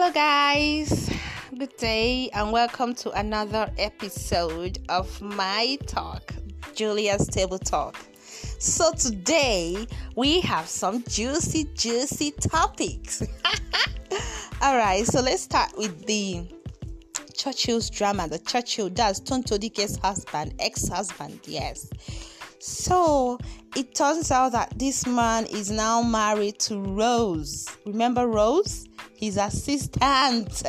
Hello, guys. Good day, and welcome to another episode of my talk, Juliet's Table Talk. So, today we have some juicy, juicy topics. All right, so let's start with the Churchill's drama. The Churchill, that's Tonto Dikeh's husband, ex husband, yes. So it turns out that this man is now married to Rose. Remember Rose? His assistant.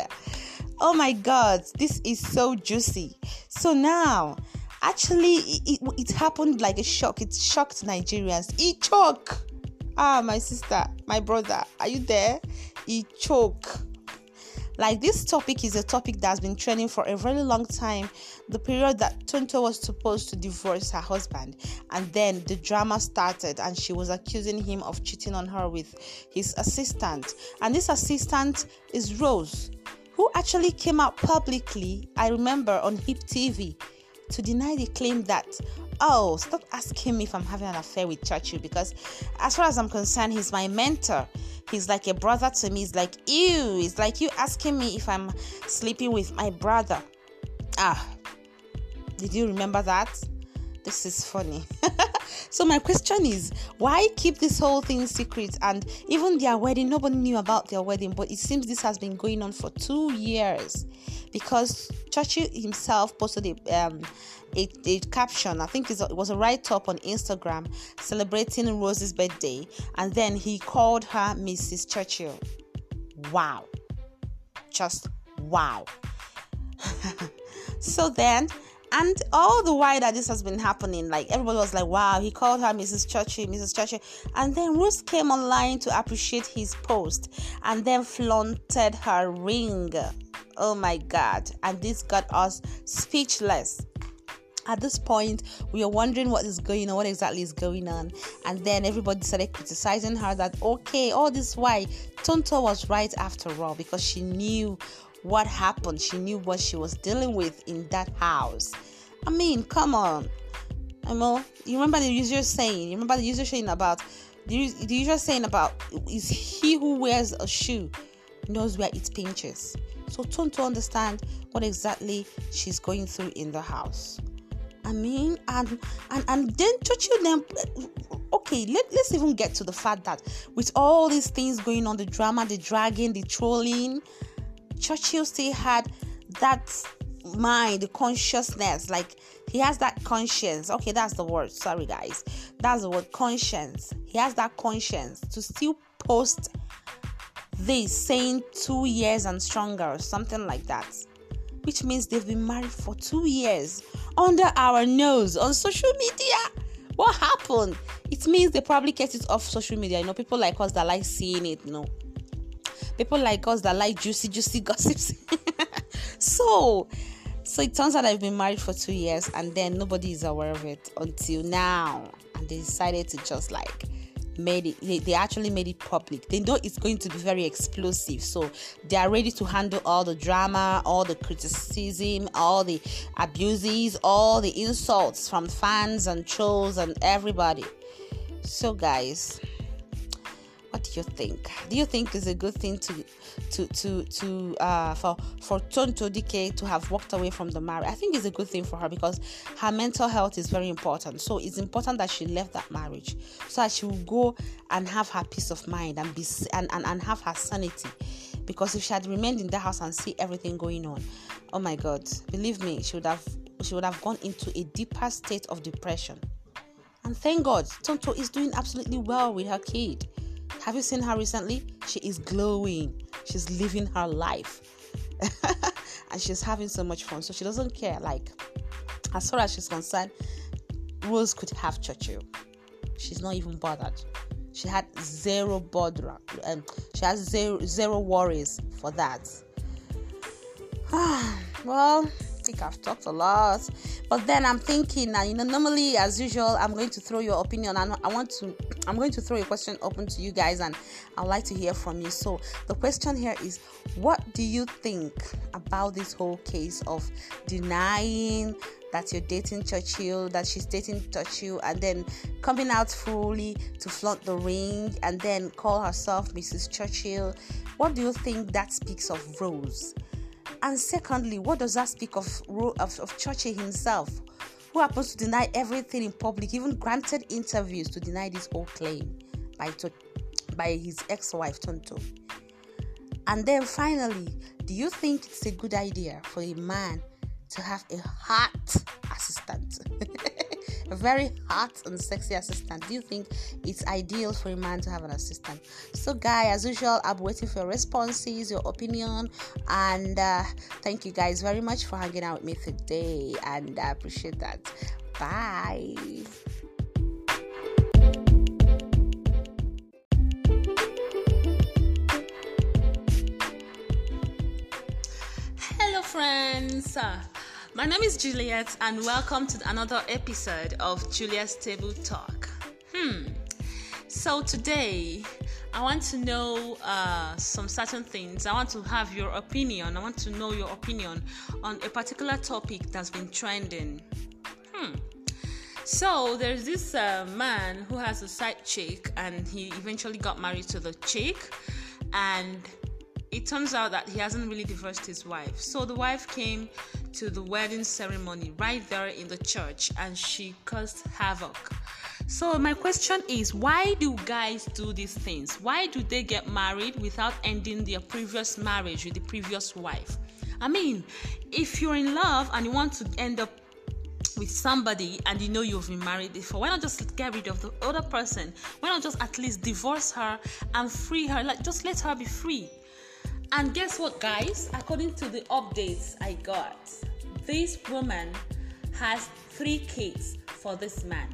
Oh my god, this is so juicy. So now, actually, it, it, it happened like a shock. It shocked Nigerians. He choke. Ah, my sister, my brother, are you there? He choke like this topic is a topic that's been trending for a very long time. The period that Tonto was supposed to divorce her husband, and then the drama started, and she was accusing him of cheating on her with his assistant. And this assistant is Rose, who actually came out publicly, I remember on Hip TV, to deny the claim that oh, stop asking me if I'm having an affair with Churchill because, as far as I'm concerned, he's my mentor. He's like a brother to me. He's like, ew. It's like you asking me if I'm sleeping with my brother. Ah, did you remember that? This is funny. so my question is, why keep this whole thing secret? And even their wedding, nobody knew about their wedding, but it seems this has been going on for two years because Churchill himself posted a, um, a, a caption. I think it was a write up on Instagram celebrating Rose's birthday, and then he called her Mrs. Churchill. Wow, just wow. so then and all the while that this has been happening, like everybody was like, wow, he called her Mrs. Churchill, Mrs. Churchill. And then Ruth came online to appreciate his post and then flaunted her ring. Oh my God. And this got us speechless. At this point, we are wondering what is going on, what exactly is going on. And then everybody started criticizing her that, okay, all this why Tonto was right after all because she knew what happened. She knew what she was dealing with in that house. I mean, come on. I know you remember the usual saying. You remember the usual saying about the, the usual saying about is he who wears a shoe knows where it pinches. So Tonto understand what exactly she's going through in the house. I mean, and and and then Churchill then okay, let, let's even get to the fact that with all these things going on, the drama, the dragging, the trolling, Churchill still had that mind, consciousness, like he has that conscience. Okay, that's the word. Sorry, guys. That's the word conscience. He has that conscience to still post this saying two years and stronger or something like that. Which means they've been married for two years under our nose on social media. What happened? It means they probably kept it off social media. You know, people like us that like seeing it, you know people like us that like juicy, juicy gossips. so, so it turns out I've been married for two years and then nobody is aware of it until now. And they decided to just like made it they, they actually made it public they know it's going to be very explosive so they are ready to handle all the drama all the criticism all the abuses all the insults from fans and trolls and everybody so guys what do you think? Do you think it's a good thing to to to to uh for for Tonto Dikeh to have walked away from the marriage? I think it's a good thing for her because her mental health is very important. So it's important that she left that marriage so that she will go and have her peace of mind and be and, and, and have her sanity. Because if she had remained in the house and see everything going on, oh my god, believe me, she would have she would have gone into a deeper state of depression. And thank God, Tonto is doing absolutely well with her kid. Have you seen her recently? She is glowing. She's living her life. and she's having so much fun. So she doesn't care. Like, as far as she's concerned, Rose could have Churchill. She's not even bothered. She had zero bother. Um, she has zero zero worries for that. well, I think I've talked a lot. But then I'm thinking now, you know, normally as usual, I'm going to throw your opinion and I want to I'm going to throw a question open to you guys and I'd like to hear from you. So the question here is what do you think about this whole case of denying that you're dating Churchill, that she's dating Churchill, and then coming out fully to flaunt the ring and then call herself Mrs. Churchill. What do you think that speaks of Rose? And secondly, what does that speak of, of, of himself? Who happens to deny everything in public, even granted interviews to deny this whole claim by, by his ex wife, Tonto. And then finally, do you think it's a good idea for a man to have a hot assistant? a very hot and sexy assistant. Do you think it's ideal for a man to have an assistant? So, guy, as usual, I'm waiting for your responses, your opinion, and uh, thank you guys very much for hanging out with me today, and I appreciate that. Bye. Hello, friends. My name is Juliet, and welcome to another episode of Juliet's Table Talk. Hmm. So today, I want to know uh, some certain things. I want to have your opinion. I want to know your opinion on a particular topic that's been trending. Hmm. So there's this uh, man who has a side chick, and he eventually got married to the chick, and it turns out that he hasn't really divorced his wife. So the wife came to the wedding ceremony right there in the church and she caused havoc. So my question is why do guys do these things? Why do they get married without ending their previous marriage with the previous wife? I mean, if you're in love and you want to end up with somebody and you know you've been married before, why not just get rid of the other person? Why not just at least divorce her and free her? Like just let her be free. And guess what, guys? According to the updates I got, this woman has three kids for this man,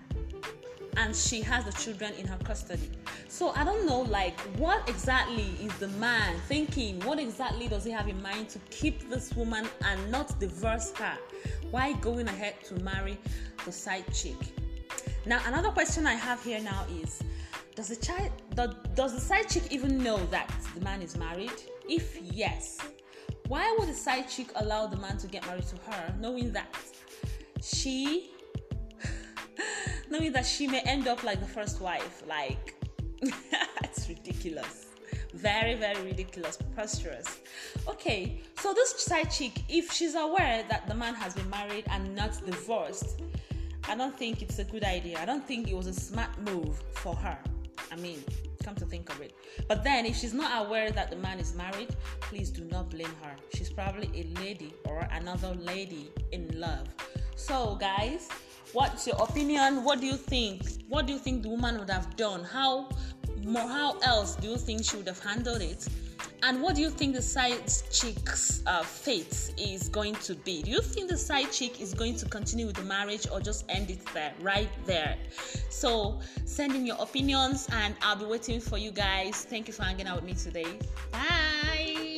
and she has the children in her custody. So I don't know, like, what exactly is the man thinking? What exactly does he have in mind to keep this woman and not divorce her? Why going ahead to marry the side chick? Now, another question I have here now is does the child does the side chick even know that the man is married? If yes, why would the side chick allow the man to get married to her, knowing that she, knowing that she may end up like the first wife? Like, it's ridiculous. Very, very ridiculous, preposterous. Okay, so this side chick, if she's aware that the man has been married and not divorced, I don't think it's a good idea. I don't think it was a smart move for her. I mean, come to think of it. But then, if she's not aware that the man is married, please do not blame her. She's probably a lady or another lady in love. So, guys, what's your opinion? What do you think? What do you think the woman would have done? How more? How else do you think she would have handled it? And what do you think the side chick's uh, fate is going to be? Do you think the side chick is going to continue with the marriage or just end it there, right there? So send in your opinions and I'll be waiting for you guys. Thank you for hanging out with me today. Bye.